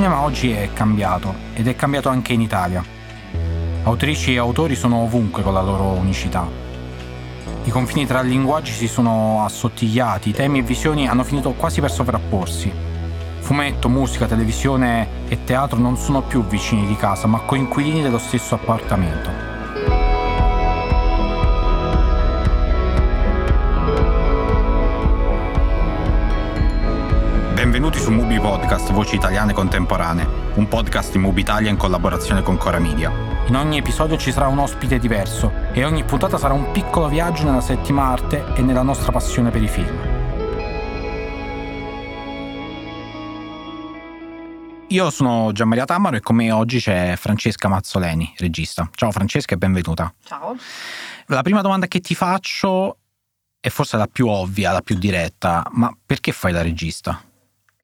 Cinema oggi è cambiato ed è cambiato anche in Italia. Autrici e autori sono ovunque con la loro unicità. I confini tra linguaggi si sono assottigliati, temi e visioni hanno finito quasi per sovrapporsi. Fumetto, musica, televisione e teatro non sono più vicini di casa, ma coinquilini dello stesso appartamento. Benvenuti su Mubi Podcast, Voci Italiane Contemporanee, un podcast di Mubi Italia in collaborazione con Cora Media. In ogni episodio ci sarà un ospite diverso e ogni puntata sarà un piccolo viaggio nella settima arte e nella nostra passione per i film. Io sono Gianmaria Tamaro e con me oggi c'è Francesca Mazzoleni, regista. Ciao Francesca e benvenuta. Ciao. La prima domanda che ti faccio è forse la più ovvia, la più diretta, ma perché fai la regista?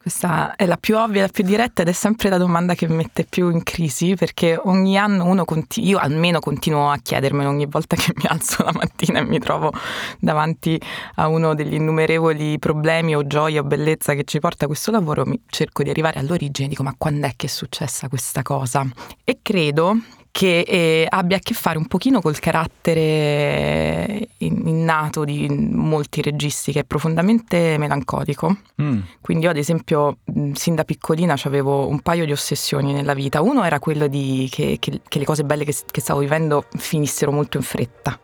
Questa è la più ovvia, la più diretta ed è sempre la domanda che mi mette più in crisi perché ogni anno uno continua, io almeno continuo a chiedermelo ogni volta che mi alzo la mattina e mi trovo davanti a uno degli innumerevoli problemi o gioia o bellezza che ci porta questo lavoro, mi cerco di arrivare all'origine e dico ma quando è che è successa questa cosa? E credo che eh, abbia a che fare un pochino col carattere innato di molti registi, che è profondamente melancolico. Mm. Quindi io ad esempio sin da piccolina avevo un paio di ossessioni nella vita. Uno era quello di che, che, che le cose belle che, che stavo vivendo finissero molto in fretta.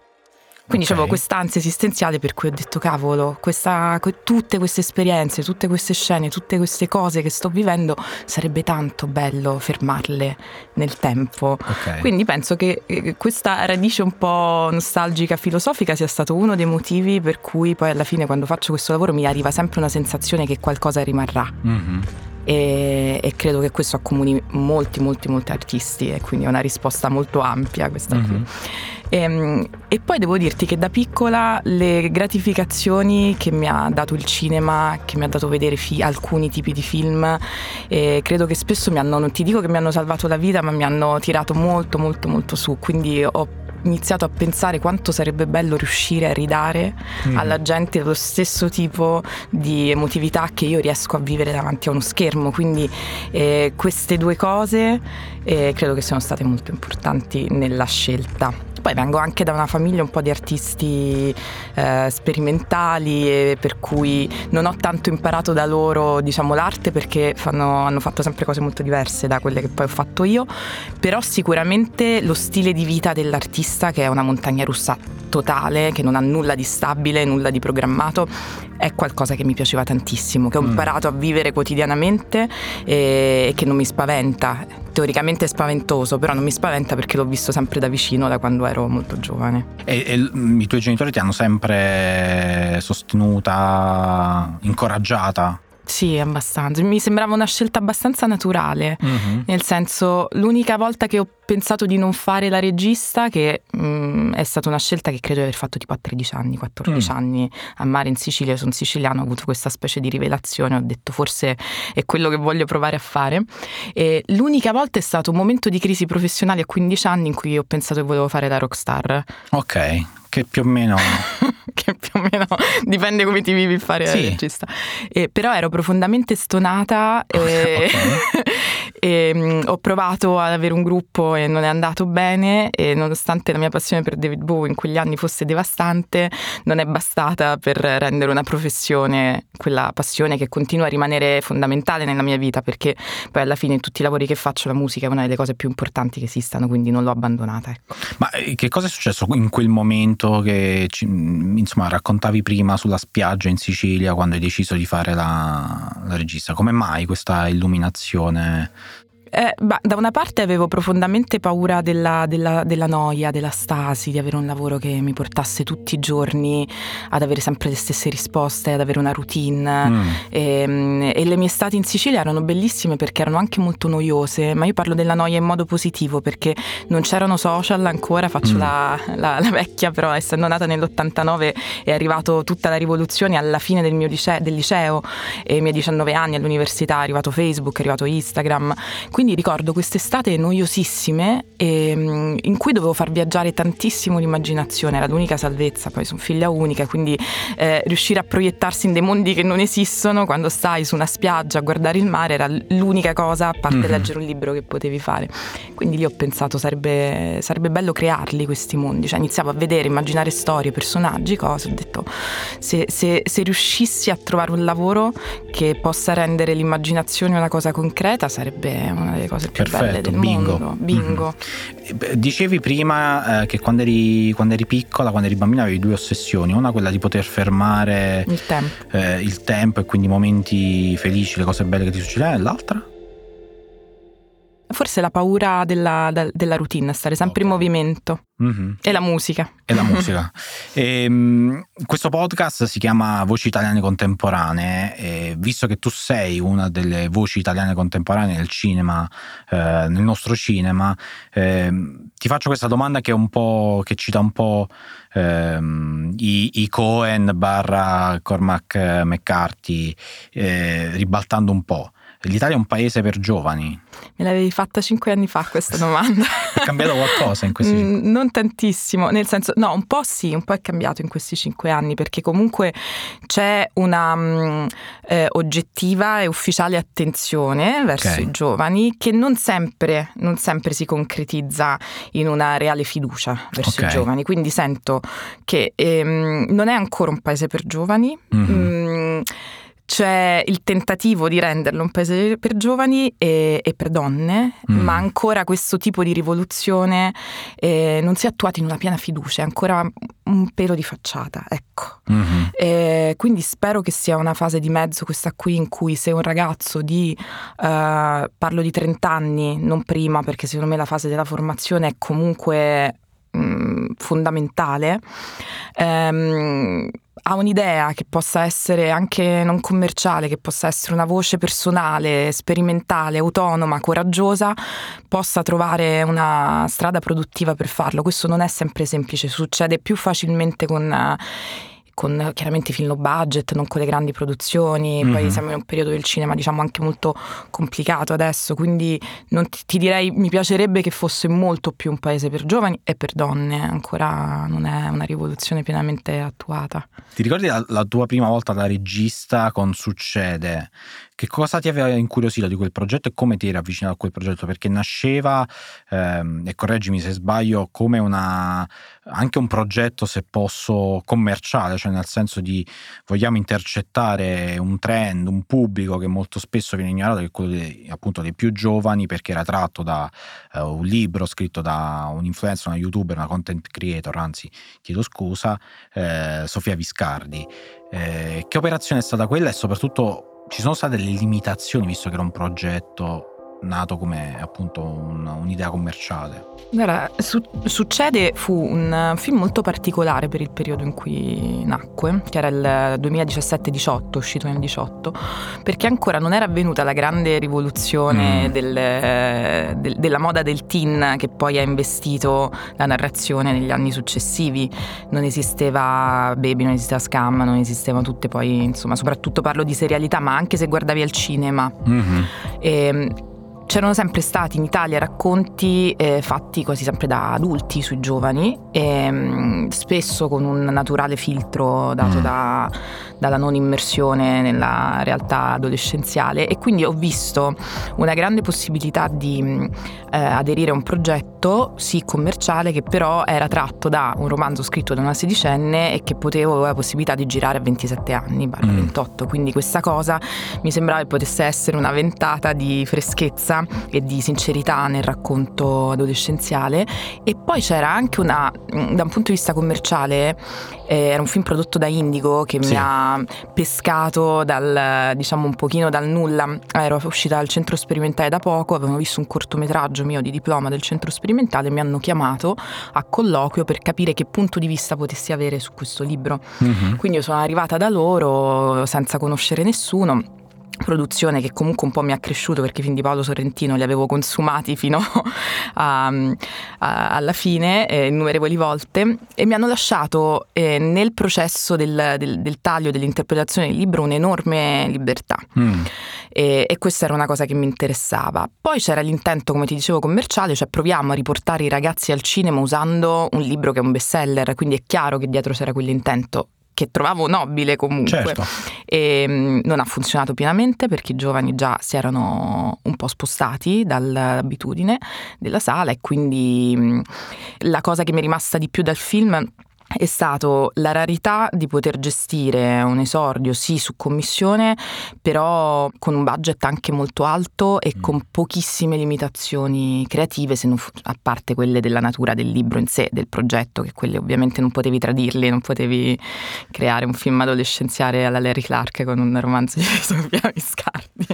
Quindi okay. avevo quest'ansia esistenziale per cui ho detto cavolo, questa, tutte queste esperienze, tutte queste scene, tutte queste cose che sto vivendo sarebbe tanto bello fermarle nel tempo. Okay. Quindi penso che eh, questa radice un po' nostalgica, filosofica sia stato uno dei motivi per cui poi alla fine quando faccio questo lavoro mi arriva sempre una sensazione che qualcosa rimarrà. Mm-hmm. E, e, credo che questo accomuni molti, molti, molti artisti e quindi è una risposta molto ampia questa mm-hmm. qui. E, ehm, e, poi devo dirti che da piccola le gratificazioni che mi ha dato il cinema, che mi ha dato vedere fi- alcuni tipi di film, eh, credo che spesso mi hanno, non ti dico che mi hanno salvato la vita, ma mi hanno tirato molto molto molto su, quindi ho iniziato a pensare quanto sarebbe bello riuscire a ridare mm. alla gente lo stesso tipo di emotività che io riesco a vivere davanti a uno schermo. Quindi eh, queste due cose eh, credo che siano state molto importanti nella scelta. Poi vengo anche da una famiglia un po' di artisti eh, sperimentali, per cui non ho tanto imparato da loro diciamo, l'arte perché fanno, hanno fatto sempre cose molto diverse da quelle che poi ho fatto io, però sicuramente lo stile di vita dell'artista, che è una montagna russa totale, che non ha nulla di stabile, nulla di programmato, è qualcosa che mi piaceva tantissimo, che ho mm. imparato a vivere quotidianamente e che non mi spaventa teoricamente spaventoso, però non mi spaventa perché l'ho visto sempre da vicino da quando ero molto giovane. E, e i tuoi genitori ti hanno sempre sostenuta, incoraggiata sì, abbastanza. Mi sembrava una scelta abbastanza naturale, uh-huh. nel senso l'unica volta che ho pensato di non fare la regista, che mh, mm, è stata una scelta che credo di aver fatto tipo a 13 anni, 14 mm. anni a mare in Sicilia, sono siciliano, ho avuto questa specie di rivelazione, ho detto forse è quello che voglio provare a fare. E l'unica volta è stato un momento di crisi professionale a 15 anni in cui ho pensato che volevo fare la rockstar. Ok, che più o meno... che più o meno dipende come ti vivi fare sì. regista. Eh, però ero profondamente stonata e, okay. e um, ho provato ad avere un gruppo e non è andato bene e nonostante la mia passione per David Bowie in quegli anni fosse devastante, non è bastata per rendere una professione quella passione che continua a rimanere fondamentale nella mia vita perché poi alla fine in tutti i lavori che faccio la musica è una delle cose più importanti che esistano, quindi non l'ho abbandonata. Ecco. Ma eh, che cosa è successo in quel momento che insomma raccontavi prima sulla spiaggia in Sicilia quando hai deciso di fare la, la regista? Come mai questa illuminazione? Eh, bah, da una parte avevo profondamente paura della, della, della, noia, della stasi, di avere un lavoro che mi portasse tutti i giorni ad avere sempre le stesse risposte, ad avere una routine. Mm. E, ehm, e, le mie estate in Sicilia erano bellissime perché erano anche molto noiose, ma io parlo della noia in modo positivo perché non c'erano social ancora, faccio mm. la, la, la, vecchia, però essendo nata nell'89 è arrivato tutta la rivoluzione alla fine del mio liceo, del liceo e ai miei 19 anni all'università è arrivato Facebook, è arrivato Instagram. Quindi quindi ricordo quest'estate noiosissime e, mm, in cui dovevo far viaggiare tantissimo l'immaginazione, era l'unica salvezza, poi sono figlia unica, quindi eh, riuscire a proiettarsi in dei mondi che non esistono quando stai su una spiaggia a guardare il mare era l'unica cosa, a parte mm-hmm. leggere un libro, che potevi fare. Quindi lì ho pensato sarebbe, sarebbe bello crearli questi mondi, cioè iniziavo a vedere, immaginare storie, personaggi, cose, ho detto se, se, se riuscissi a trovare un lavoro che possa rendere l'immaginazione una cosa concreta sarebbe una delle cose più Perfetto, belle del bingo. mondo. Bingo. Mm-hmm. Dicevi prima eh, che quando eri, quando eri, piccola, quando eri bambina avevi due ossessioni, una quella di poter fermare il tempo, eh, il tempo e quindi i momenti felici, le cose belle che ti succedevano, e l'altra? Forse la paura della, della routine, stare sempre okay. in movimento. Mm-hmm. E la musica. E la musica. e, um, questo podcast si chiama Voci Italiane Contemporanee e visto che tu sei una delle voci italiane contemporanee nel cinema, eh, nel nostro cinema, eh, ti faccio questa domanda che, che cita un po' ehm, i, i, Cohen barra Cormac McCarthy, eh, ribaltando un po'. L'Italia è un paese per giovani. Me l'avevi fatta cinque anni fa questa domanda. è cambiato qualcosa in questi cinque anni? Non tantissimo, nel senso, no, un po' sì, un po' è cambiato in questi cinque anni perché comunque c'è una um, eh, oggettiva e ufficiale attenzione verso okay. i giovani che non sempre, non sempre, si concretizza in una reale fiducia verso okay. i giovani. Quindi sento che ehm, non è ancora un paese per giovani. Mm-hmm. Mm, c'è il tentativo di renderlo un paese per giovani e, e per donne, mm. ma ancora questo tipo di rivoluzione eh, non si è attuata in una piena fiducia, è ancora un pelo di facciata, ecco. Mm-hmm. E quindi spero che sia una fase di mezzo questa qui in cui se un ragazzo di, uh, parlo di 30 anni, non prima, perché secondo me la fase della formazione è comunque mm, fondamentale, ehm, ha un'idea che possa essere anche non commerciale, che possa essere una voce personale, sperimentale, autonoma, coraggiosa, possa trovare una strada produttiva per farlo. Questo non è sempre semplice, succede più facilmente con con chiaramente film low budget, non con le grandi produzioni, mm-hmm. poi siamo in un periodo del cinema diciamo anche molto complicato adesso, quindi ti, ti, direi mi piacerebbe che fosse molto più un paese per giovani e per donne, ancora non è una rivoluzione pienamente attuata. Ti ricordi la, la tua prima volta da regista con Succede? Che cosa ti aveva incuriosito di quel progetto e come ti eri avvicinato a quel progetto? Perché nasceva, ehm, e correggimi se sbaglio, come una, anche un progetto, se posso, commerciale, cioè nel senso di vogliamo intercettare un trend, un pubblico che molto spesso viene ignorato, che è quello dei, appunto dei più giovani, perché era tratto da uh, un libro scritto da un influencer, una youtuber, una content creator, anzi chiedo scusa, eh, Sofia Viscardi. Eh, che operazione è stata quella e soprattutto ci sono state delle limitazioni visto che era un progetto nato come appunto un, un'idea commerciale. Guarda, su- Succede fu un film molto particolare per il periodo in cui nacque, che era il 2017-18, uscito nel 18, perché ancora non era avvenuta la grande rivoluzione mm. del, del, della moda del teen che poi ha investito la narrazione negli anni successivi. Non esisteva Baby, non esisteva Scam, non esistevano tutte poi, insomma, soprattutto parlo di serialità, ma anche se guardavi al cinema. Mm-hmm. E, ehm, C'erano sempre stati in Italia racconti eh, fatti quasi sempre da adulti sui giovani, e, mh, spesso con un naturale filtro dato mm. da, dalla non immersione nella realtà adolescenziale e quindi ho visto una grande possibilità di eh, aderire a un progetto, sì commerciale, che però era tratto da un romanzo scritto da una sedicenne e che potevo avere la possibilità di girare a 27 anni, barra mm. 28, quindi questa cosa mi sembrava che potesse essere una ventata di freschezza e di sincerità nel racconto adolescenziale e poi c'era anche una, mm, da un punto di vista commerciale, eh, era un film prodotto da Indigo che sì. mi ha pescato dal, diciamo un pochino dal nulla, ero uscita dal centro sperimentale da poco, avevano visto un cortometraggio mio di diploma del centro sperimentale e mi hanno chiamato a colloquio per capire che punto di vista potessi avere su questo libro. Mm-hmm. Quindi io sono arrivata da loro senza conoscere nessuno produzione che comunque un po' mi ha cresciuto perché i film di Paolo Sorrentino li avevo consumati fino a, a, alla fine, eh, innumerevoli volte, e mi hanno lasciato eh, nel processo del, del, del, taglio, dell'interpretazione del libro un'enorme libertà. Mm. E, e, questa era una cosa che mi interessava. Poi c'era l'intento, come ti dicevo, commerciale, cioè proviamo a riportare i ragazzi al cinema usando un libro che è un bestseller, quindi è chiaro che dietro c'era quell'intento che trovavo nobile comunque. Certo. E mm, non ha funzionato pienamente perché i giovani già si erano un po' spostati dall'abitudine della sala e quindi la cosa che mi è rimasta di più dal film è stato la rarità di poter gestire un esordio sì su commissione, però con un budget anche molto alto e mm. con pochissime limitazioni creative, se non, a parte quelle della natura del libro in sé, del progetto, che quelle ovviamente non potevi tradirli, non potevi creare un film adolescenziale alla Larry Clark con un romanzo di Sofia Viscardi.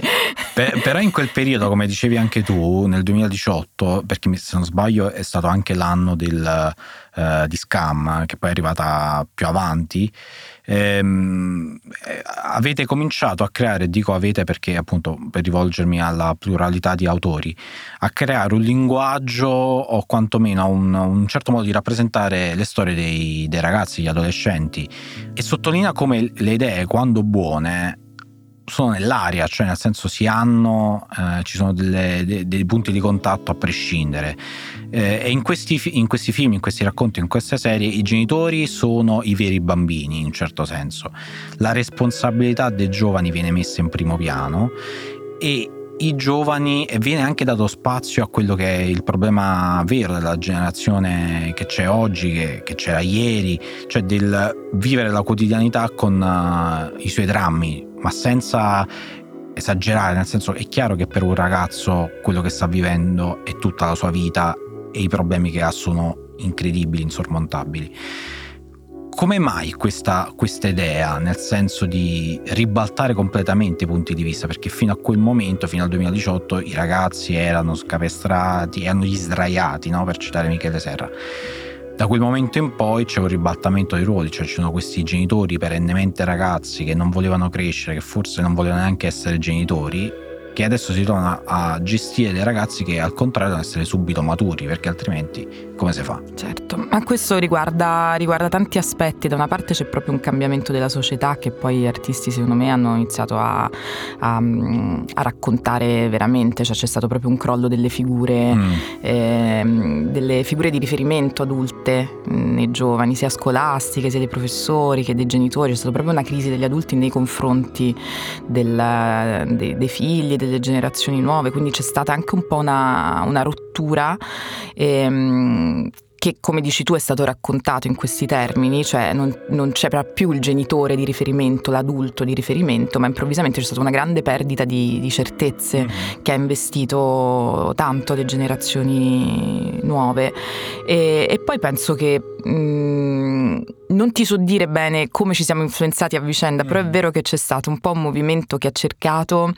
Per, però in quel periodo, come dicevi anche tu, nel 2018, perché se non sbaglio è stato anche l'anno del eh, di Scam, che poi è arrivata più avanti, ehm, eh, avete cominciato a creare, dico avete perché appunto per rivolgermi alla pluralità di autori, a creare un linguaggio o quantomeno un, un certo modo di rappresentare le storie dei, dei ragazzi, degli adolescenti. E sottolinea come le idee, quando buone, sono nell'aria, cioè nel senso si hanno, eh, ci sono delle, dei, dei punti di contatto a prescindere. Eh, e in questi, in questi, film, in questi racconti, in queste serie, i genitori sono i veri bambini in un certo senso. La responsabilità dei giovani viene messa in primo piano e i giovani e viene anche dato spazio a quello che è il problema vero della generazione che c'è oggi, che, che c'era ieri, cioè del vivere la quotidianità con uh, i suoi drammi, ma senza esagerare, nel senso è chiaro che per un ragazzo quello che sta vivendo è tutta la sua vita e i problemi che ha sono incredibili, insormontabili. Come mai questa, questa, idea, nel senso di ribaltare completamente i punti di vista? Perché fino a quel momento, fino al 2018, i ragazzi erano scapestrati, erano gli sdraiati, no? per citare Michele Serra. Da quel momento in poi c'è un ribaltamento dei ruoli, cioè ci sono questi genitori perennemente ragazzi che non volevano crescere, che forse non volevano neanche essere genitori che adesso si trovano a gestire dei ragazzi che al contrario devono essere subito maturi perché altrimenti come si fa? Certo, ma questo riguarda, riguarda tanti aspetti, da una parte c'è proprio un cambiamento della società che poi gli artisti secondo me hanno iniziato a, a, a raccontare veramente, cioè c'è stato proprio un crollo delle figure, mm. eh, delle figure di riferimento adulte mm, nei giovani, sia scolastiche sia dei professori che dei genitori, c'è stata proprio una crisi degli adulti nei confronti del, dei, dei figli, dei delle generazioni nuove, quindi c'è stata anche un po' una, una rottura. Ehm, che come dici tu è stato raccontato in questi termini, cioè non, non, c'era più il genitore di riferimento, l'adulto di riferimento, ma improvvisamente c'è stata una grande perdita di, di certezze mm-hmm. che ha investito tanto le generazioni nuove. E, e poi penso che mh, mm, non ti so dire bene come ci siamo influenzati a vicenda, mm. però è mm. vero che c'è stato un po' un movimento che ha cercato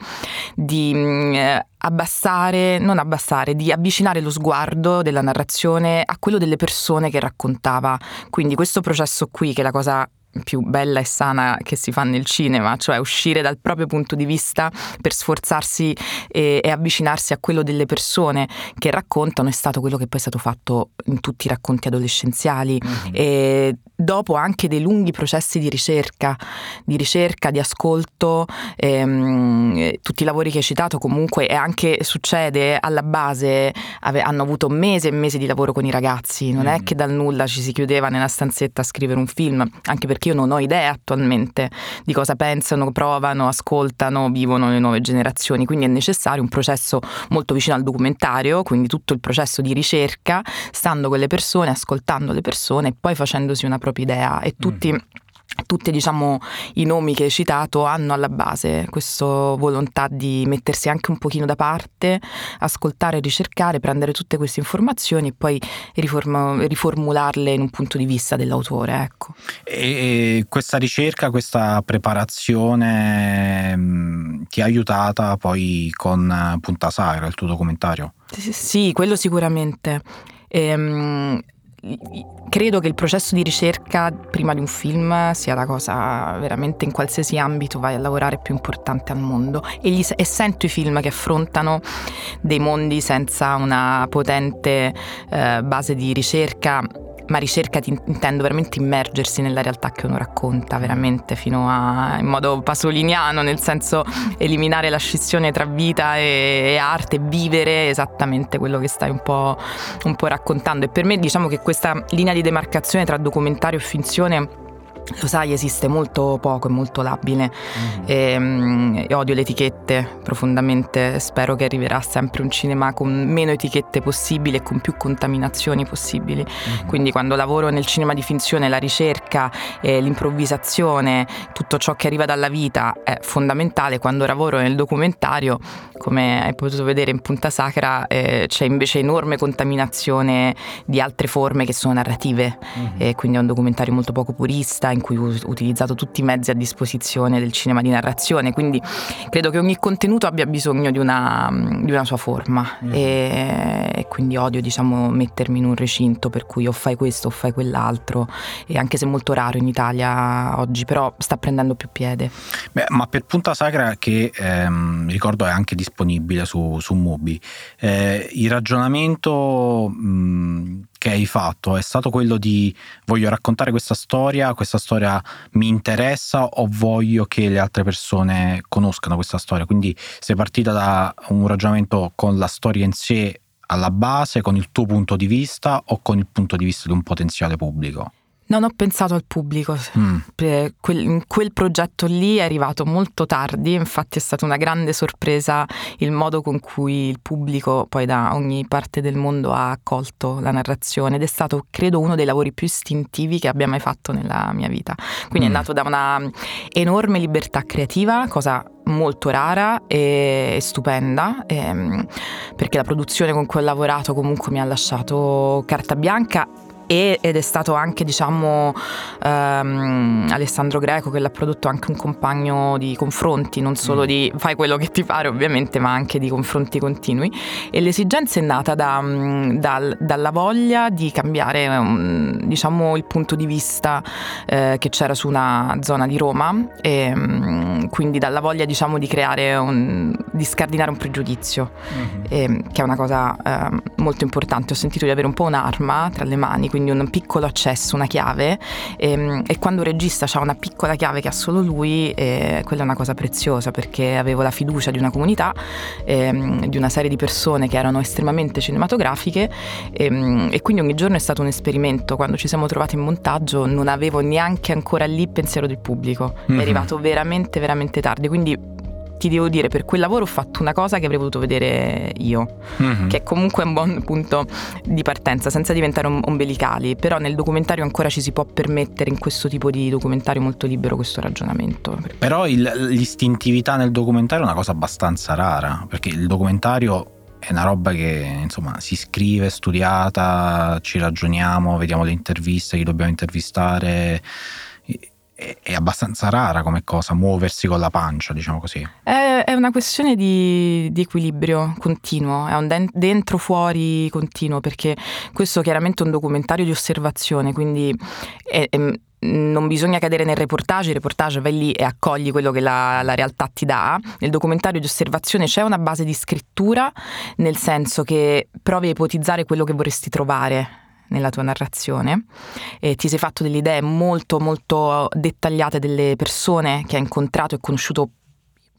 di mm, abbassare, non abbassare, di avvicinare lo sguardo della narrazione a quello delle persone che raccontava. Quindi questo processo qui, che è la cosa più bella e sana che si fa nel cinema, cioè uscire dal proprio punto di vista per sforzarsi e, e, avvicinarsi a quello delle persone che raccontano, è stato quello che poi è stato fatto in tutti i racconti adolescenziali. Mm-hmm. E dopo anche dei lunghi processi di ricerca, di ricerca, di ascolto, ehm, tutti i lavori che hai citato comunque e anche succede alla base, ave, hanno avuto mesi e mesi di lavoro con i ragazzi, non mm. è che dal nulla ci si chiudeva nella stanzetta a scrivere un film, anche perché io non ho idea attualmente di cosa pensano, provano, ascoltano, vivono le nuove generazioni, quindi è necessario un processo molto vicino al documentario, quindi tutto il processo di ricerca, stando con le persone, ascoltando le persone e poi facendosi una propria idea. E tutti... Mm tutti diciamo, i nomi che hai citato hanno alla base questa volontà di mettersi anche un pochino da parte, ascoltare, ricercare, prendere tutte queste informazioni e poi riform- riformularle in un punto di vista dell'autore. Ecco. E questa ricerca, questa preparazione mh, ti ha aiutata poi con Punta Sagra, il tuo documentario? Sì, quello sicuramente. Ehm, credo che il processo di ricerca prima di un film sia la cosa veramente in qualsiasi ambito vai a lavorare più importante al mondo. E, gli, e sento i film che affrontano dei mondi senza una potente eh, base di ricerca ma ricerca di, intendo veramente immergersi nella realtà che uno racconta, veramente fino a in modo pasoliniano, nel senso eliminare la scissione tra vita e, e arte, vivere esattamente quello che stai un po', un po' raccontando. E per me diciamo che questa linea di demarcazione tra documentario e finzione lo sai, esiste molto poco, è molto labile mm. e, um, e, odio le etichette profondamente. Spero che arriverà sempre un cinema con meno etichette possibili e con più contaminazioni possibili. Mm. Quindi quando lavoro nel cinema di finzione, la ricerca, eh, l'improvvisazione, tutto ciò che arriva dalla vita è fondamentale. Quando lavoro nel documentario, come hai potuto vedere in Punta Sacra, eh, c'è invece enorme contaminazione di altre forme che sono narrative. Mm. E quindi è un documentario molto poco purista in cui ho utilizzato tutti i mezzi a disposizione del cinema di narrazione, quindi credo che ogni contenuto abbia bisogno di una, di una sua forma mm. e, e, quindi odio diciamo, mettermi in un recinto per cui o fai questo o fai quell'altro, e anche se è molto raro in Italia oggi, però sta prendendo più piede. Beh, ma per Punta Sacra che ehm, ricordo è anche disponibile su, su Mubi, eh, il ragionamento... Mh, che hai fatto è stato quello di voglio raccontare questa storia, questa storia mi interessa o voglio che le altre persone conoscano questa storia? Quindi sei partita da un ragionamento con la storia in sé alla base, con il tuo punto di vista o con il punto di vista di un potenziale pubblico? Non ho pensato al pubblico, mm. quel, quel progetto lì è arrivato molto tardi, infatti è stata una grande sorpresa il modo con cui il pubblico poi da ogni parte del mondo ha accolto la narrazione ed è stato credo uno dei lavori più istintivi che abbia mai fatto nella mia vita. Quindi mm. è nato da una enorme libertà creativa, cosa molto rara e, stupenda ehm, perché la produzione con cui ho lavorato comunque mi ha lasciato carta bianca ed è stato anche diciamo um, Alessandro Greco che l'ha prodotto anche un compagno di confronti non solo mm. di fai quello che ti pare ovviamente ma anche di confronti continui e l'esigenza è nata da, um, dal, dalla voglia di cambiare um, diciamo il punto di vista eh, che c'era su una zona di Roma e quindi dalla voglia diciamo di creare un, di scardinare un pregiudizio mm-hmm. e, che è una cosa eh, molto importante ho sentito di avere un po' un'arma tra le mani quindi un piccolo accesso, una chiave e, ehm, e quando un regista ha una piccola chiave che ha solo lui, eh, quella è una cosa preziosa perché avevo la fiducia di una comunità, eh, di una serie di persone che erano estremamente cinematografiche e, e quindi ogni giorno è stato un esperimento. Quando ci siamo trovati in montaggio non avevo neanche ancora lì pensiero del pubblico, mm-hmm. è arrivato veramente veramente tardi, quindi ti devo dire, per quel lavoro ho fatto una cosa che avrei voluto vedere io, mm-hmm. che è comunque un buon punto di partenza, senza diventare ombelicali, però nel documentario ancora ci si può permettere in questo tipo di documentario molto libero questo ragionamento. Però il, l'istintività nel documentario è una cosa abbastanza rara, perché il documentario è una roba che insomma si scrive, studiata, ci ragioniamo, vediamo le interviste, chi dobbiamo intervistare è abbastanza rara come cosa, muoversi con la pancia, diciamo così. È, è una questione di, di, equilibrio continuo, è un dentro-fuori continuo, perché questo chiaramente è un documentario di osservazione, quindi è, non bisogna cadere nel reportage, il reportage vai lì e accogli quello che la, la, realtà ti dà. Nel documentario di osservazione c'è una base di scrittura, nel senso che provi a ipotizzare quello che vorresti trovare nella tua narrazione e ti sei fatto delle idee molto molto dettagliate delle persone che hai incontrato e conosciuto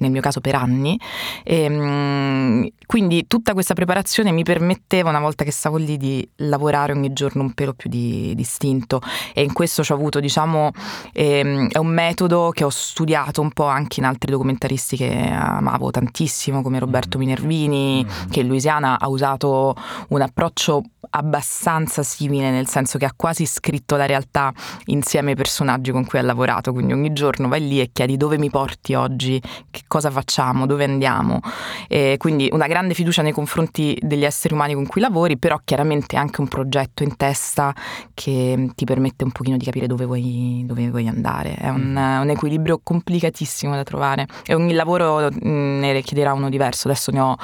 nel mio caso per anni. E, ehm, quindi tutta questa preparazione mi permetteva, una volta che stavo lì, di lavorare ogni giorno un pelo più di, distinto e in questo ci ho avuto, diciamo, ehm, è un metodo che ho studiato un po' anche in altri documentaristi che amavo tantissimo, come Roberto mm. Minervini, mm. che in Louisiana ha usato un approccio abbastanza simile, nel senso che ha quasi scritto la realtà insieme ai personaggi con cui ha lavorato, quindi ogni giorno vai lì e chiedi dove mi porti oggi, che cosa facciamo, dove andiamo. E quindi una grande fiducia nei confronti degli esseri umani con cui lavori, però chiaramente anche un progetto in testa che ti permette un pochino di capire dove vuoi, dove vuoi andare. È un, mm. un, equilibrio complicatissimo da trovare e ogni lavoro mm, ne richiederà uno diverso. Adesso ne ho,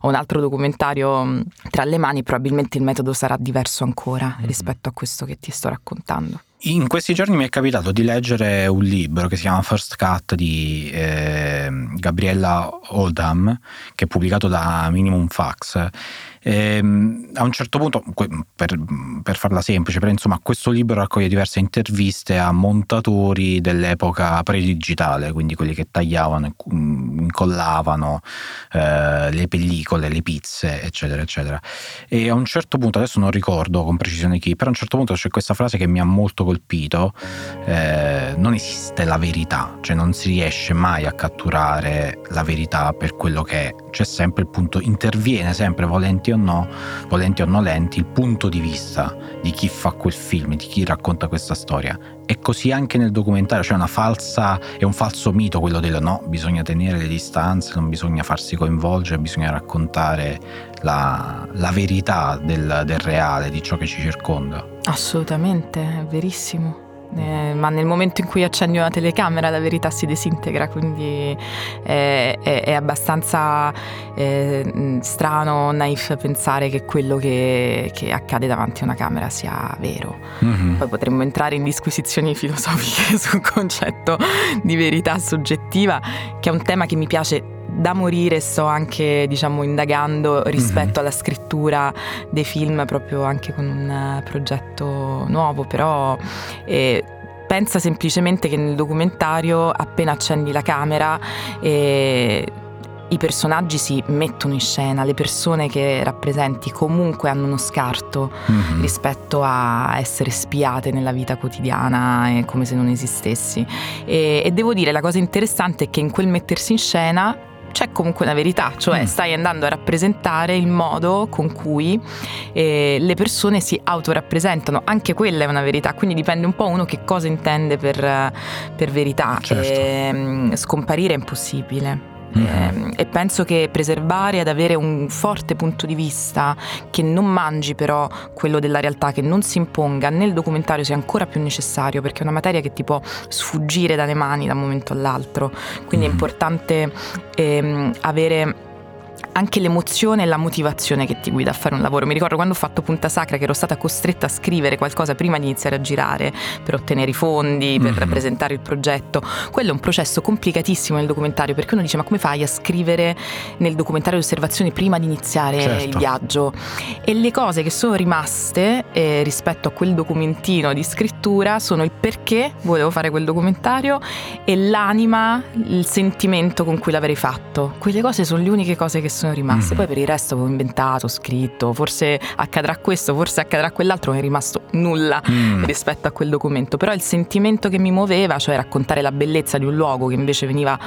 ho un altro documentario mm, tra le mani, probabilmente il metodo sarà diverso ancora mm-hmm. rispetto a questo che ti sto raccontando. In questi giorni mi è capitato di leggere un libro che si chiama First Cut di eh, Gabriella Oldham, che è pubblicato da Minimum Fax ehm, a un certo punto, per, per, farla semplice, però insomma questo libro raccoglie diverse interviste a montatori dell'epoca pre-digitale, quindi quelli che tagliavano, mm, incollavano eh, le pellicole, le pizze, eccetera, eccetera. E a un certo punto, adesso non ricordo con precisione chi, però a un certo punto c'è questa frase che mi ha molto colpito, eh, non esiste la verità, cioè non si riesce mai a catturare la verità per quello che è, c'è sempre il punto, interviene sempre volenti o no, volenti o nolenti, il punto di vista di chi fa quel film, di chi racconta questa storia. E così anche nel documentario, una falsa, è un falso mito quello del no, bisogna tenere le distanze, non bisogna farsi coinvolgere, bisogna raccontare la, la verità del, del reale, di ciò che ci circonda. Assolutamente, è verissimo eh, ma nel momento in cui accendi una telecamera la verità si disintegra, quindi è, è, è abbastanza eh, strano, naif pensare che quello che, che, accade davanti a una camera sia vero. Mm-hmm. Poi potremmo entrare in disquisizioni filosofiche sul concetto di verità soggettiva, che è un tema che mi piace da morire sto anche diciamo indagando rispetto mm-hmm. alla scrittura dei film proprio anche con un progetto nuovo però eh, pensa semplicemente che nel documentario appena accendi la camera eh, i personaggi si mettono in scena, le persone che rappresenti comunque hanno uno scarto mm-hmm. rispetto a essere spiate nella vita quotidiana, come se non esistessi. E, e devo dire, la cosa interessante è che in quel mettersi in scena c'è comunque una verità, cioè mm. stai andando a rappresentare il modo con cui eh, le persone si autorappresentano, anche quella è una verità, quindi dipende un po' uno che cosa intende per, per verità. Certo. E, ehm, scomparire è impossibile. Mm-hmm. e penso che preservare ed avere un forte punto di vista che non mangi però quello della realtà, che non si imponga nel documentario sia ancora più necessario perché è una materia che ti può sfuggire dalle mani da un momento all'altro. Quindi mm-hmm. è importante ehm, avere anche l'emozione e la motivazione che ti guida a fare un lavoro. Mi ricordo quando ho fatto Punta Sacra che ero stata costretta a scrivere qualcosa prima di iniziare a girare per ottenere i fondi, per mm-hmm. presentare il progetto. Quello è un processo complicatissimo nel documentario perché uno dice ma come fai a scrivere nel documentario di osservazione prima di iniziare certo. il viaggio? E le cose che sono rimaste eh, rispetto a quel documentino di scrittura sono il perché volevo fare quel documentario e l'anima, il sentimento con cui l'avrei fatto. Quelle cose sono le uniche cose che sono sono rimaste. Mm. Poi per il resto avevo inventato, scritto, forse accadrà questo, forse accadrà quell'altro, non è rimasto nulla mm. rispetto a quel documento. Però il sentimento che mi muoveva, cioè raccontare la bellezza di un luogo che invece veniva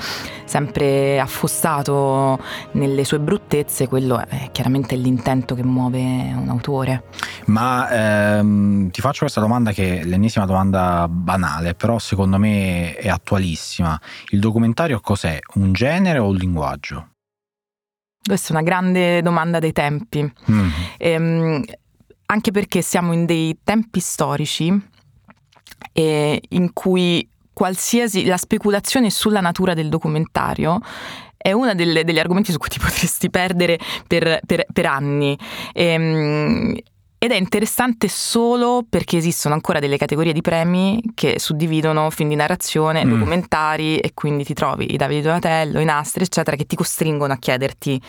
sempre affossato nelle sue bruttezze, quello è chiaramente l'intento che muove un autore. Ma ehm, ti faccio questa domanda che è l'ennesima domanda banale, però secondo me è attualissima. Il documentario cos'è? Un genere o un linguaggio? Questa è una grande domanda dei tempi, mm. ehm, anche perché siamo in dei tempi storici eh, in cui qualsiasi la speculazione sulla natura del documentario è uno degli argomenti su cui ti potresti perdere per, per, per anni. Ehm, ed è interessante solo perché esistono ancora delle categorie di premi che suddividono film di narrazione, mm. documentari e quindi ti trovi i Davide Donatello, i Nastri, eccetera, che ti costringono a chiederti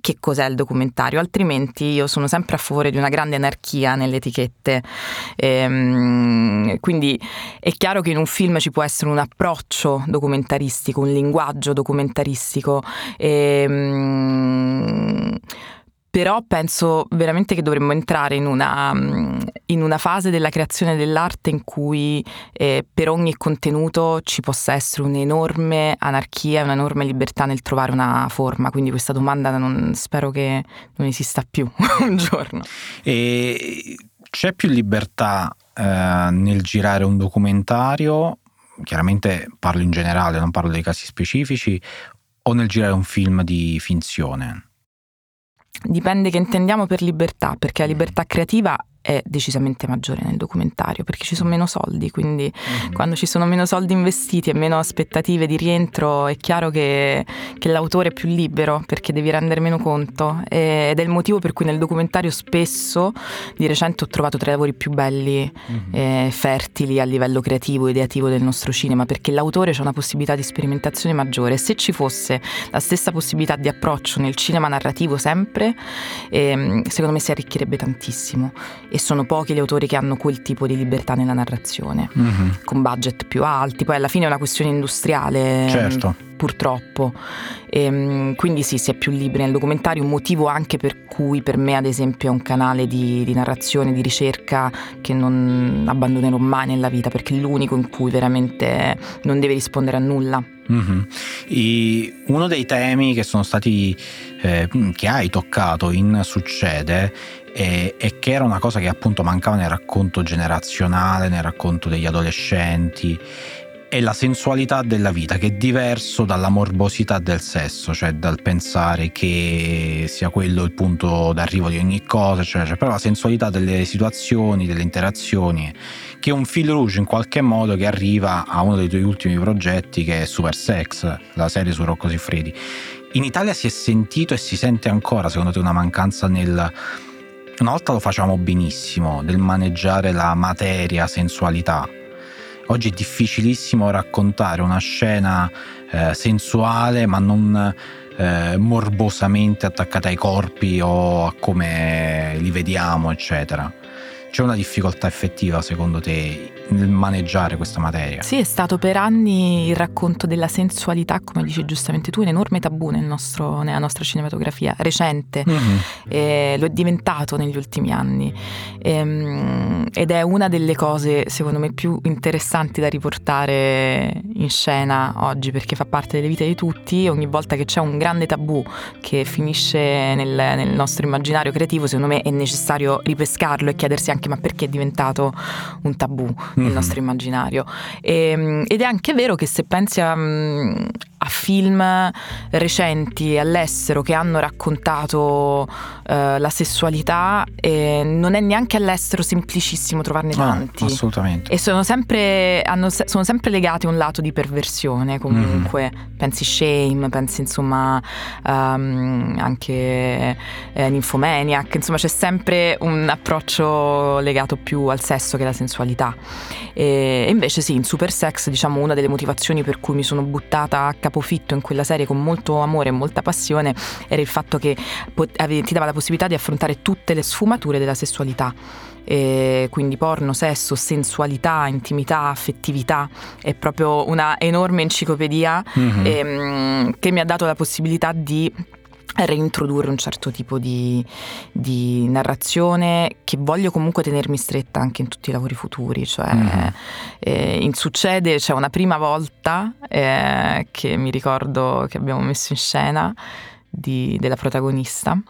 che cos'è il documentario, altrimenti io sono sempre a favore di una grande anarchia nelle etichette. Ehm, quindi è chiaro che in un film ci può essere un approccio documentaristico, un linguaggio documentaristico. Ehm, però penso veramente che dovremmo entrare in una, mm, in una fase della creazione dell'arte in cui eh, per ogni contenuto ci possa essere un'enorme anarchia, un'enorme libertà nel trovare una forma, quindi questa domanda non, spero che non esista più un giorno. E c'è più libertà eh, nel girare un documentario? Chiaramente parlo in generale, non parlo dei casi specifici, o nel girare un film di finzione? Dipende che intendiamo per libertà, perché la libertà creativa è decisamente maggiore nel documentario perché ci sono meno soldi, quindi mm-hmm. quando ci sono meno soldi investiti e meno aspettative di rientro è chiaro che, che, l'autore è più libero perché devi rendere meno conto ed è il motivo per cui nel documentario spesso di recente ho trovato tra i lavori più belli mm-hmm. e fertili a livello creativo e ideativo del nostro cinema perché l'autore ha una possibilità di sperimentazione maggiore. Se ci fosse la stessa possibilità di approccio nel cinema narrativo sempre, ehm, secondo me si arricchirebbe tantissimo e sono pochi gli autori che hanno quel tipo di libertà nella narrazione, mm-hmm. con budget più alti, poi alla fine è una questione industriale. Certo. Purtroppo. E, ehm, quindi sì, si è più liberi nel documentario, un motivo anche per cui per me ad esempio è un canale di, di narrazione, di ricerca che non abbandonerò mai nella vita, perché è l'unico in cui veramente non deve rispondere a nulla. Mm-hmm. E uno dei temi che sono stati eh, che hai toccato in Succede e, e, che era una cosa che appunto mancava nel racconto generazionale, nel racconto degli adolescenti è la sensualità della vita che è diverso dalla morbosità del sesso, cioè dal pensare che sia quello il punto d'arrivo di ogni cosa, cioè, cioè però la sensualità delle situazioni, delle interazioni, che è un fil rouge in qualche modo che arriva a uno dei tuoi ultimi progetti che è Super Sex, la serie su Rocco Siffredi. In Italia si è sentito e si sente ancora, secondo te, una mancanza nel una volta lo facevamo benissimo del maneggiare la materia, sensualità. Oggi è difficilissimo raccontare una scena eh, sensuale ma non eh, morbosamente attaccata ai corpi o a come li vediamo, eccetera. C'è una difficoltà effettiva secondo te nel maneggiare questa materia? Sì, è stato per anni il racconto della sensualità, come dici giustamente tu, un enorme tabù nel nostro, nella nostra cinematografia recente, mm-hmm. e lo è diventato negli ultimi anni ehm, ed è una delle cose secondo me più interessanti da riportare in scena oggi perché fa parte delle vite di tutti, ogni volta che c'è un grande tabù che finisce nel, nel nostro immaginario creativo secondo me è necessario ripescarlo e chiedersi anche ma perché è diventato un tabù mm-hmm. nostro immaginario. E, ehm, ed è anche vero che se pensi a, mm, a film recenti all'estero che hanno raccontato eh, la sessualità eh, non è neanche all'estero semplicissimo trovarne tanti. assolutamente. E sono sempre, hanno, sono sempre, legati a un lato di perversione comunque. Mm. Pensi Shame, pensi insomma um, anche eh, Nymphomaniac, insomma c'è sempre un approccio legato più al sesso che alla sensualità. E invece sì, in Super Sex diciamo una delle motivazioni per cui mi sono buttata a capofitto in quella serie con molto amore e molta passione era il fatto che ti dava la possibilità di affrontare tutte le sfumature della sessualità. E quindi porno, sesso, sensualità, intimità, affettività, è proprio una enorme enciclopedia mm-hmm. e, che mi ha dato la possibilità di reintrodurre un certo tipo di, di, narrazione che voglio comunque tenermi stretta anche in tutti i lavori futuri, cioè mm. eh, in Succede c'è una prima volta eh, che mi ricordo che abbiamo messo in scena di, della protagonista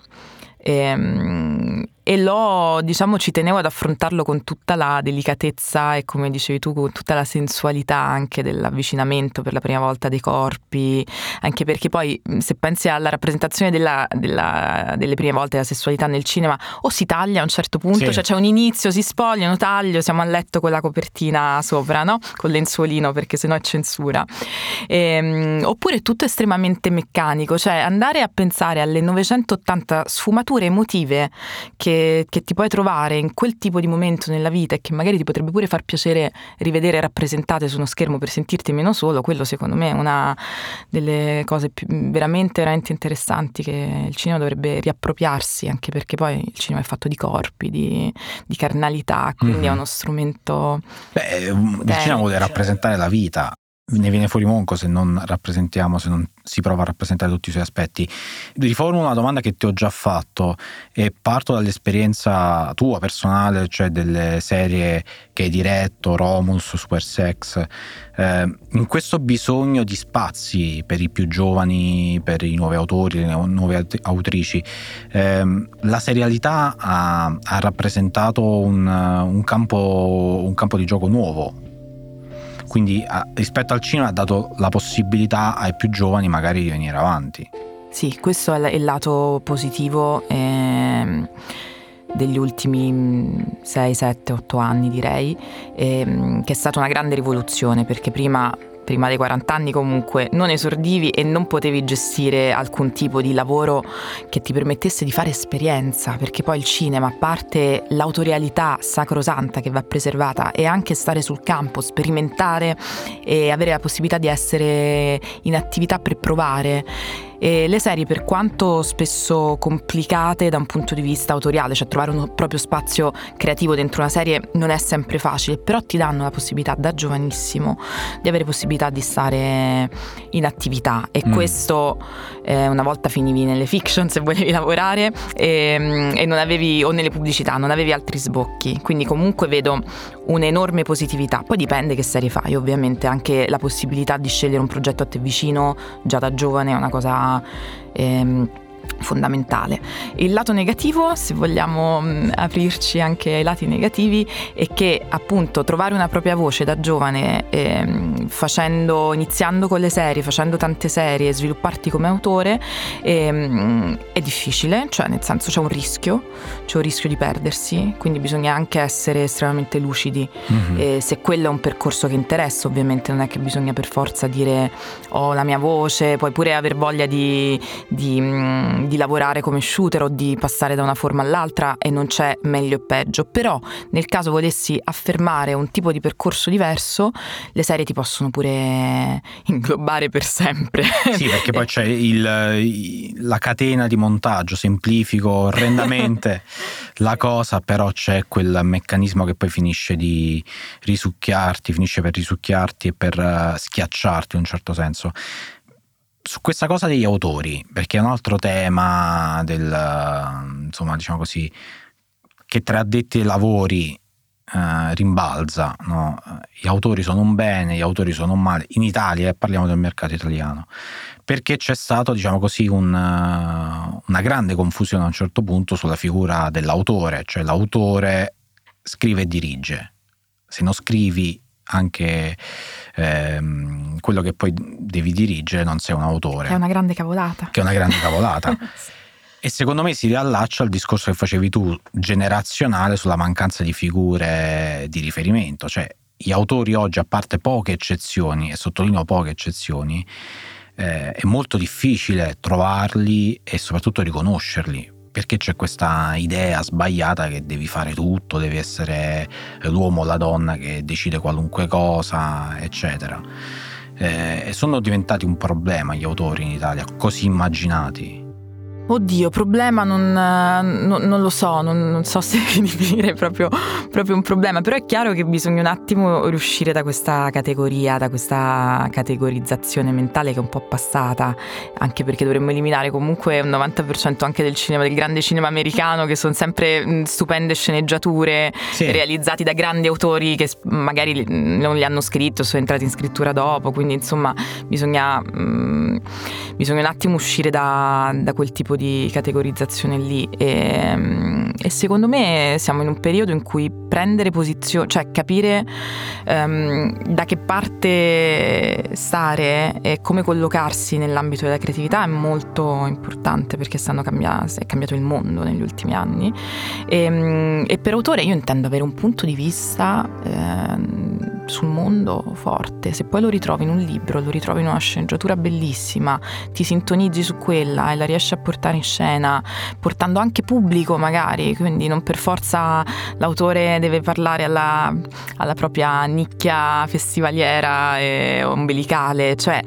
e, ehm, e lo, diciamo, ci tenevo ad affrontarlo con tutta la delicatezza e come dicevi tu, con tutta la sensualità anche dell'avvicinamento per la prima volta dei corpi, anche perché poi se pensi alla rappresentazione della, della, delle prime volte della sessualità nel cinema, o si taglia a un certo punto, sì. cioè c'è un inizio, si spogliano, taglio, siamo a letto con la copertina sopra, no? Con lenzuolino perché sennò è censura. Ehm, oppure tutto estremamente meccanico, cioè andare a pensare alle 980 sfumature emotive che che, ti puoi trovare in quel tipo di momento nella vita e che magari ti potrebbe pure far piacere rivedere rappresentate su uno schermo per sentirti meno solo, quello secondo me è una delle cose più, veramente, veramente interessanti che il cinema dovrebbe riappropriarsi, anche perché poi il cinema è fatto di corpi, di, di carnalità, quindi mm-hmm. è uno strumento... Beh, il cinema vuole rappresentare la vita, ne viene fuori monco se non rappresentiamo, se non si prova a rappresentare tutti i suoi aspetti. Riformulo una domanda che ti ho già fatto e parto dall'esperienza tua personale, cioè delle serie che hai diretto, Romulus, Super Sex. Eh, in questo bisogno di spazi per i più giovani, per i nuovi autori, le nuove autrici, eh, la serialità ha, ha rappresentato un, un, campo, un campo di gioco nuovo quindi rispetto al cinema ha dato la possibilità ai più giovani magari di venire avanti. sì, questo è il lato positivo. Ehm degli ultimi 6, 7, 8 anni direi, ehm, che è stata una grande rivoluzione perché prima prima dei 40 anni comunque non esordivi e non potevi gestire alcun tipo di lavoro che ti permettesse di fare esperienza, perché poi il cinema, a parte l'autorialità sacrosanta che va preservata e anche stare sul campo, sperimentare e avere la possibilità di essere in attività per provare, e le serie, per quanto spesso complicate da un punto di vista autoriale, cioè trovare un proprio spazio creativo dentro una serie non è sempre facile, però ti danno la possibilità da giovanissimo di avere possibilità di stare in attività e mm. questo eh, una volta finivi nelle fiction se volevi lavorare e, ehm, e non avevi o nelle pubblicità, non avevi altri sbocchi, quindi comunque vedo un'enorme positività. Poi dipende che serie fai, ovviamente anche la possibilità di scegliere un progetto a te vicino già da giovane è una cosa ehm, fondamentale. Il lato negativo, se vogliamo mm, aprirci anche ai lati negativi, è che appunto trovare una propria voce da giovane, ehm, facendo, iniziando con le serie, facendo tante serie, svilupparti come autore, ehm, è difficile, cioè nel senso c'è un rischio, c'è un rischio di perdersi, quindi bisogna anche essere estremamente lucidi. Mm-hmm. se quello è un percorso che interessa, ovviamente non è che bisogna per forza dire ho oh, la mia voce, puoi pure aver voglia di, di mm, di lavorare come shooter o di passare da una forma all'altra e non c'è meglio o peggio, però nel caso volessi affermare un tipo di percorso diverso, le serie ti possono pure inglobare per sempre. Sì, perché poi c'è il, la catena di montaggio, semplifico orrendamente la cosa, però c'è quel meccanismo che poi finisce di risucchiarti, finisce per risucchiarti e per eh, schiacciarti in un certo senso su questa cosa degli autori, perché è un altro tema del, insomma, diciamo così, che tra addetti ai lavori eh, rimbalza, no? gli autori sono un bene, gli autori sono un male, in Italia, eh, parliamo del mercato italiano, perché c'è stato, diciamo così, un, una grande confusione a un certo punto sulla figura dell'autore, cioè l'autore scrive e dirige, se non scrivi anche ehm, quello che poi devi dirigere non sei un autore. Che è una grande cavolata. Che è una grande cavolata. E secondo me si riallaccia al discorso che facevi tu, generazionale, sulla mancanza di figure di riferimento. Cioè, gli autori oggi, a parte poche eccezioni, e sottolineo poche eccezioni, eh, è molto difficile trovarli e soprattutto riconoscerli perché c'è questa idea sbagliata che devi fare tutto, devi essere l'uomo o la donna che decide qualunque cosa, eccetera. Eh, sono diventati un problema gli autori in Italia, così immaginati. Oddio, problema non, non, non lo so, non, non, so se definire proprio, proprio un problema, però è chiaro che bisogna un attimo riuscire da questa categoria, da questa categorizzazione mentale che è un po' passata, anche perché dovremmo eliminare comunque un 90% anche del cinema, del grande cinema americano, che sono sempre stupende sceneggiature sì. realizzati da grandi autori che magari non li hanno scritto, sono entrati in scrittura dopo, quindi insomma bisogna, mh, bisogna un attimo uscire da, da quel tipo di di categorizzazione lì. E, mm, e, secondo me siamo in un periodo in cui prendere posizione, cioè capire um, da che parte stare e come collocarsi nell'ambito della creatività è molto importante perché cambiando, è cambiato il mondo negli ultimi anni. E, mm, e, per autore io intendo avere un punto di vista eh, sul mondo forte, se poi lo ritrovi in un libro, lo ritrovi in una sceneggiatura bellissima, ti sintonizzi su quella e la riesci a portare in scena, portando anche pubblico magari, quindi non per forza l'autore deve parlare alla, alla propria nicchia festivaliera e ombelicale, cioè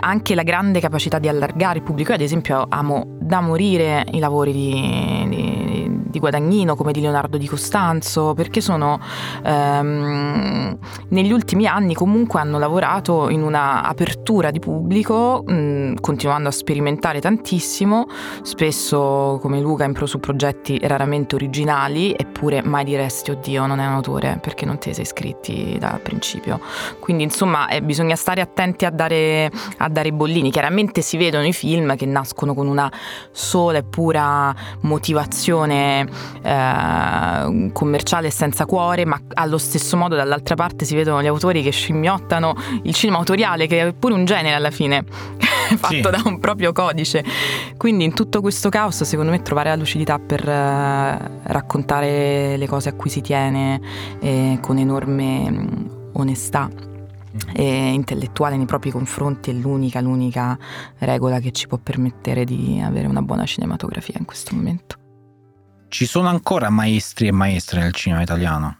anche la grande capacità di allargare il pubblico. Io ad esempio amo da morire i lavori di, di di Guadagnino come di Leonardo di Costanzo, perché sono ehm, negli ultimi anni comunque hanno lavorato in una apertura di pubblico, mh, continuando a sperimentare tantissimo, spesso come Luca in pro su progetti raramente originali, eppure mai diresti oddio non è un autore perché non te sei iscritti dal principio. Quindi insomma eh, bisogna stare attenti a dare, a dare i bollini. Chiaramente si vedono i film che nascono con una sola e pura motivazione eh, commerciale senza cuore, ma allo stesso modo dall'altra parte si vedono gli autori che scimmiottano il cinema autoriale, che è pure un genere alla fine. fatto sì. da un proprio codice. Quindi in tutto questo caos, secondo me, trovare la lucidità per uh, raccontare le cose a cui si tiene eh, con enorme um, onestà e intellettuale nei propri confronti è l'unica, l'unica regola che ci può permettere di avere una buona cinematografia in questo momento. Ci sono ancora maestri e maestre nel cinema italiano?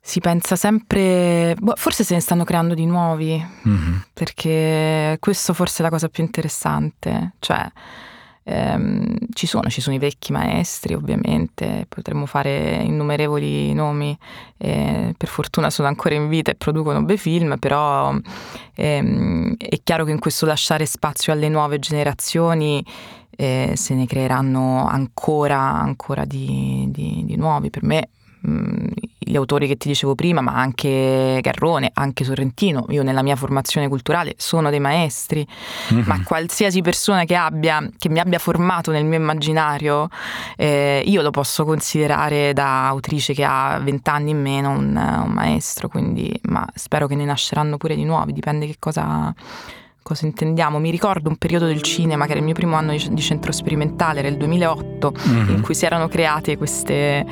Si pensa sempre, boh, forse se ne stanno creando di nuovi, mm-hmm. perché questo forse è la cosa più interessante, cioè ehm, ci sono, ci sono i vecchi maestri ovviamente, potremmo fare innumerevoli nomi, eh, per fortuna sono ancora in vita e producono bei film, però ehm, è chiaro che in questo lasciare spazio alle nuove generazioni eh, se ne creeranno ancora, ancora di, di, di nuovi. Per me Mm, gli autori che ti dicevo prima, ma anche Garrone, anche Sorrentino, io nella mia formazione culturale sono dei maestri, mm-hmm. ma qualsiasi persona che abbia, che mi abbia formato nel mio immaginario, eh, io lo posso considerare da autrice che ha vent'anni in meno un, un maestro, quindi, ma spero che ne nasceranno pure di nuovi, dipende che cosa cosa intendiamo. Mi ricordo un periodo del cinema che era il mio primo anno di, centro sperimentale, era il 2008, mm-hmm. in cui si erano create queste,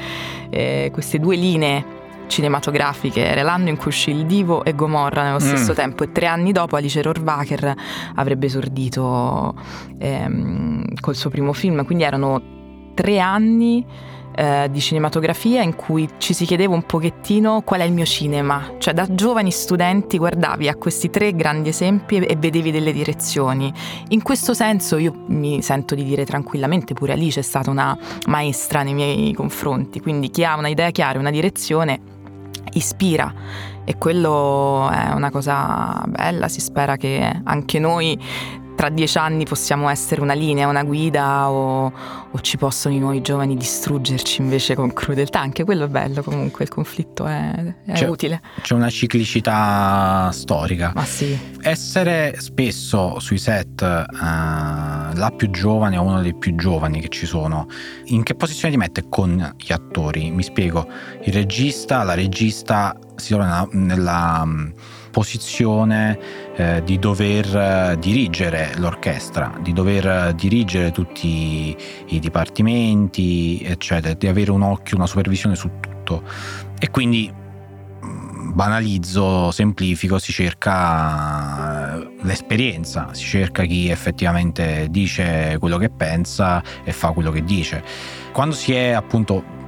eh, queste due linee cinematografiche. Era l'anno in cui uscì Il Divo e Gomorra nello stesso mm. tempo e tre anni dopo Alice Rohrwacher avrebbe esordito ehm, col suo primo film. Quindi erano tre anni eh, di cinematografia in cui ci si chiedeva un pochettino qual è il mio cinema, cioè da giovani studenti guardavi a questi tre grandi esempi e vedevi delle direzioni. In questo senso io mi sento di dire tranquillamente, pure Alice è stata una maestra nei miei confronti, quindi chi ha una idea chiara, una direzione, ispira e quello è una cosa bella, si spera che anche noi tra dieci anni possiamo essere una linea, una guida o, o, ci possono i nuovi giovani distruggerci invece con crudeltà. Anche quello è bello comunque, il conflitto è, è c'è, utile. C'è una ciclicità storica. Ma sì. Essere spesso sui set uh, la più giovane o uno dei più giovani che ci sono, in che posizione ti mette con gli attori? Mi spiego, il regista, la regista si trova nella... nella posizione eh, di dover eh, dirigere l'orchestra, di dover eh, dirigere tutti i dipartimenti, eccetera, di avere un occhio, una supervisione su tutto. E quindi mm, banalizzo, semplifico, si cerca eh, l'esperienza, si cerca chi effettivamente dice quello che pensa e fa quello che dice. Quando si è appunto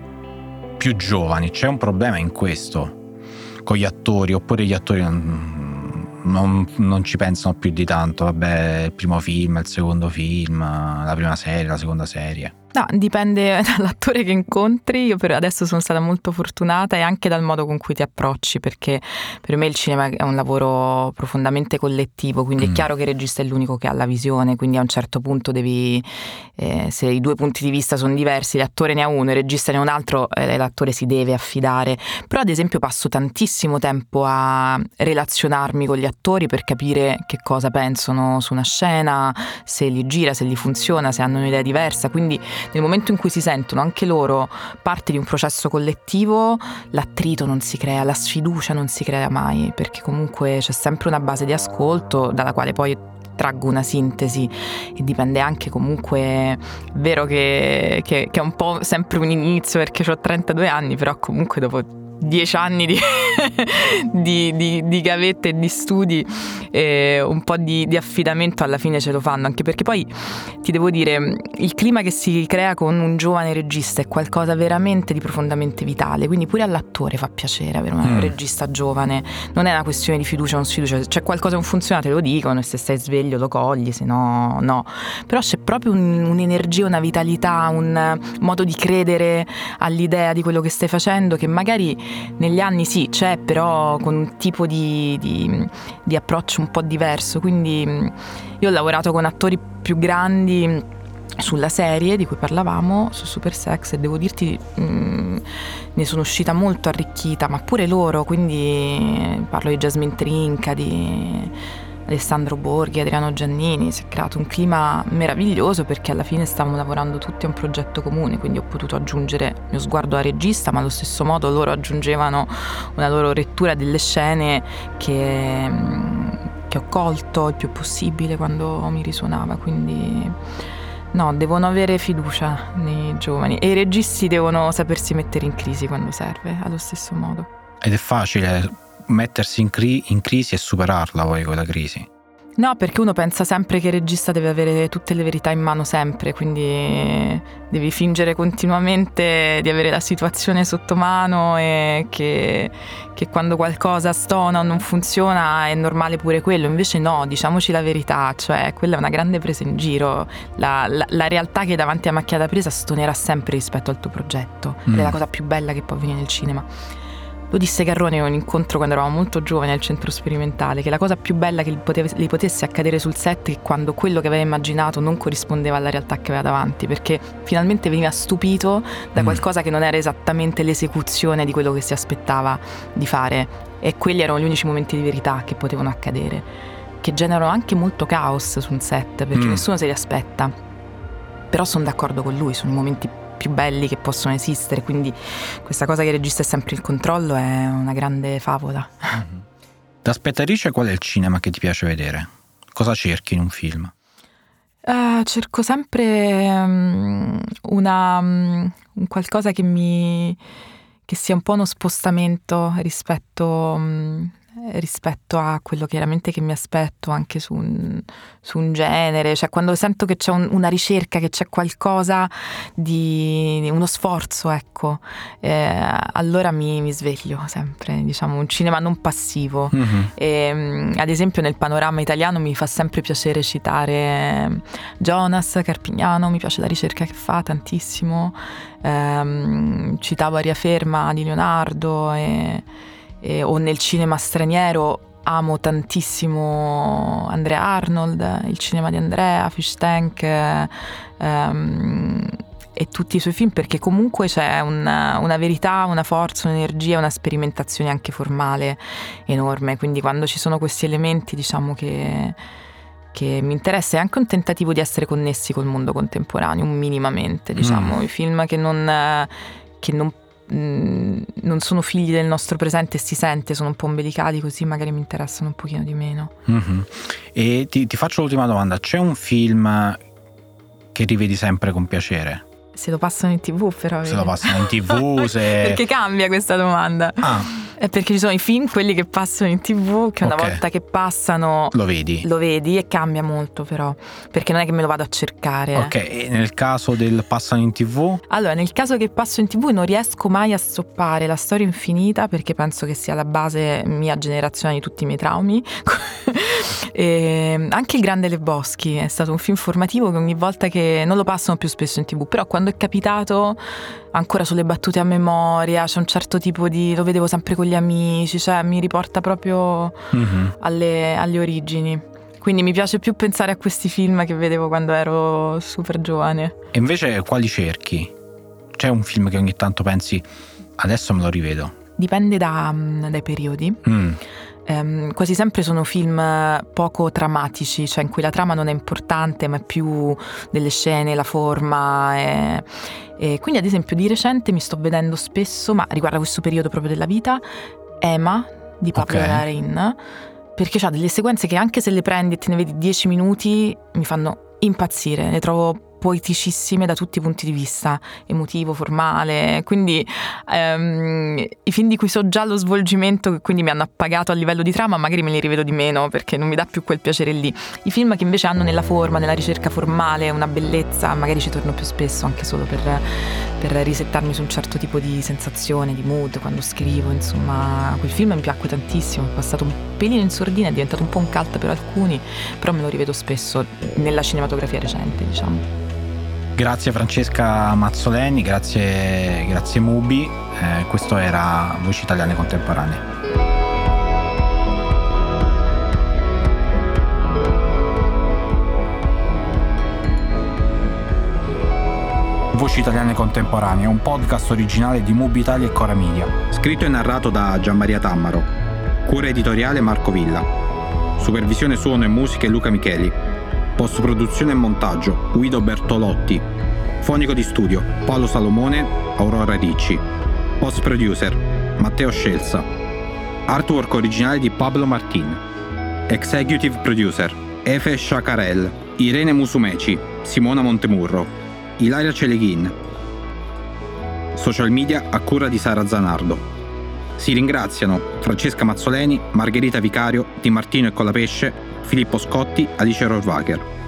più giovani c'è un problema in questo con gli attori, oppure gli attori non, non, non, ci pensano più di tanto, vabbè, il primo film, il secondo film, la prima serie, la seconda serie. No, dipende dall'attore che incontri. Io per adesso sono stata molto fortunata e anche dal modo con cui ti approcci, perché per me il cinema è un lavoro profondamente collettivo, quindi mm. è chiaro che il regista è l'unico che ha la visione, quindi a un certo punto devi, eh, se i due punti di vista sono diversi, l'attore ne ha uno, il regista ne ha un altro, eh, l'attore si deve affidare. Però ad esempio passo tantissimo tempo a relazionarmi con gli attori per capire che cosa pensano su una scena, se li gira, se gli funziona, se hanno un'idea diversa, quindi nel momento in cui si sentono anche loro parte di un processo collettivo, l'attrito non si crea, la sfiducia non si crea mai, perché comunque c'è sempre una base di ascolto dalla quale poi traggo una sintesi. E dipende anche comunque, è vero che, che, che, è un po' sempre un inizio perché ho 32 anni, però comunque dopo dieci anni di, di, di, di, gavette e di studi, eh, un po' di, di, affidamento alla fine ce lo fanno, anche perché poi ti devo dire, il clima che si crea con un giovane regista è qualcosa veramente di profondamente vitale, quindi pure all'attore fa piacere avere un mm. regista giovane, non è una questione di fiducia o non sfiducia, c'è qualcosa che non funziona te lo dicono e se stai sveglio lo cogli, se no no, però c'è proprio un, un'energia, una vitalità, un modo di credere all'idea di quello che stai facendo che magari negli anni sì, c'è, però con un tipo di, di, di approccio un po' diverso. Quindi mm, io ho lavorato con attori più grandi mm, sulla serie di cui parlavamo su Super Sex e devo dirti mh, mm, ne sono uscita molto arricchita ma pure loro quindi parlo di Jasmine Trinca di Alessandro Borghi, Adriano Giannini, si è creato un clima meraviglioso perché alla fine stavamo lavorando tutti a un progetto comune, quindi ho potuto aggiungere il mio sguardo a regista, ma allo stesso modo loro aggiungevano una loro lettura delle scene che, che ho colto il più possibile quando mi risuonava, quindi no, devono avere fiducia nei giovani e i registi devono sapersi mettere in crisi quando serve, allo stesso modo. Ed è facile mettersi in, cri- in crisi e superarla poi quella crisi. No, perché uno pensa sempre che il regista deve avere tutte le verità in mano sempre, quindi devi fingere continuamente di avere la situazione sotto mano e che, che, quando qualcosa stona o non funziona è normale pure quello. Invece no, diciamoci la verità, cioè quella è una grande presa in giro. La, la, la realtà che è davanti a macchia da presa stonerà sempre rispetto al tuo progetto. Mm. È la cosa più bella che può avvenire nel cinema. Lo disse Garrone in un incontro quando eravamo molto giovani al centro sperimentale, che la cosa più bella che gli potesse accadere sul set è quando quello che aveva immaginato non corrispondeva alla realtà che aveva davanti, perché finalmente veniva stupito da mm. qualcosa che non era esattamente l'esecuzione di quello che si aspettava di fare. E quelli erano gli unici momenti di verità che potevano accadere, che generano anche molto caos su un set, perché mm. nessuno se li aspetta. Però sono d'accordo con lui, sono i momenti più belli che possono esistere, quindi questa cosa che il regista è sempre il controllo è una grande favola. Mm-hmm. Da spettatrice qual è il cinema che ti piace vedere? Cosa cerchi in un film? Uh, cerco sempre um, una, um, qualcosa che mi che sia un po' uno spostamento rispetto um, rispetto a quello chiaramente che mi aspetto anche su un, su un genere, cioè quando sento che c'è un, una ricerca, che c'è qualcosa di uno sforzo, ecco, eh, allora mi, mi, sveglio sempre, diciamo, un cinema non passivo. Mm-hmm. E, ad esempio nel panorama italiano mi fa sempre piacere citare Jonas Carpignano, mi piace la ricerca che fa tantissimo, eh, citavo Aria Ferma di Leonardo e eh, o nel cinema straniero amo tantissimo Andrea Arnold, il cinema di Andrea, Fish Tank ehm, e tutti i suoi film perché comunque c'è una, una, verità, una forza, un'energia, una sperimentazione anche formale enorme, quindi quando ci sono questi elementi diciamo che, che mi interessa. È anche un tentativo di essere connessi col mondo contemporaneo, minimamente, diciamo, mm. i film che non, che non Mm, non sono figli del nostro presente e si sente, sono un po' umbilicati così magari mi interessano un pochino di meno. Mm-hmm. E ti, ti faccio l'ultima domanda, c'è un film che rivedi sempre con piacere? Se lo passano in tv però. Se lo passano in tv, se... Perché cambia questa domanda. Ah. È perché ci sono i film, quelli che passano in tv, che una okay. volta che passano lo vedi. Lo vedi e cambia molto però, perché non è che me lo vado a cercare. Ok, e nel caso del passano in tv? Allora, nel caso che passo in tv non riesco mai a stoppare la storia infinita perché penso che sia la base mia generazione di tutti i miei traumi. e anche Il Grande Le Boschi è stato un film formativo che ogni volta che non lo passano più spesso in tv, però quando è capitato ancora sulle battute a memoria, c'è un certo tipo di... lo vedevo sempre con gli amici, cioè mi riporta proprio mm-hmm. alle, alle origini. Quindi mi piace più pensare a questi film che vedevo quando ero super giovane. E invece quali cerchi? C'è un film che ogni tanto pensi, adesso me lo rivedo? Dipende da, mm, dai periodi. Mm. Um, quasi sempre sono film poco drammatici, cioè in cui la trama non è importante, ma è più delle scene, la forma. E, e quindi, ad esempio, di recente mi sto vedendo spesso, ma riguarda questo periodo proprio della vita, Emma di Pablo okay. Larraín, perché ha delle sequenze che anche se le prendi e te ne vedi 10 minuti mi fanno impazzire, le trovo poeticissime da tutti i punti di vista, emotivo, formale, quindi um, i film di cui so già lo svolgimento, che quindi mi hanno appagato a livello di trama, magari me li rivedo di meno perché non mi dà più quel piacere lì. I film che invece hanno nella forma, nella ricerca formale, una bellezza, magari ci torno più spesso anche solo per, per risettarmi su un certo tipo di sensazione, di mood quando scrivo, insomma, quel film mi piacque tantissimo, è passato un pelino in sordina, è diventato un po' un cult per alcuni, però me lo rivedo spesso nella cinematografia recente, diciamo. Grazie Francesca Mazzoleni, grazie, grazie Mubi, eh, questo era Voci Italiane Contemporanee. Voci Italiane Contemporanee, un podcast originale di Mubi Italia e Cora Media. Scritto e narrato da Gianmaria Tammaro. Cura editoriale Marco Villa. Supervisione suono e musiche Luca Micheli. Post produzione e montaggio Guido Bertolotti. Fonico di studio Paolo Salomone, Aurora Ricci. Post producer Matteo Scelsa. Artwork originale di Pablo Martin. Executive Producer Efe Shakarel, Irene Musumeci, Simona Montemurro, Ilaria Celeghin. Social media a cura di Sara Zanardo. Si ringraziano Francesca Mazzoleni, Margherita Vicario, Di Martino e Colapesce, Filippo Scotti, Alice Rohrwacher.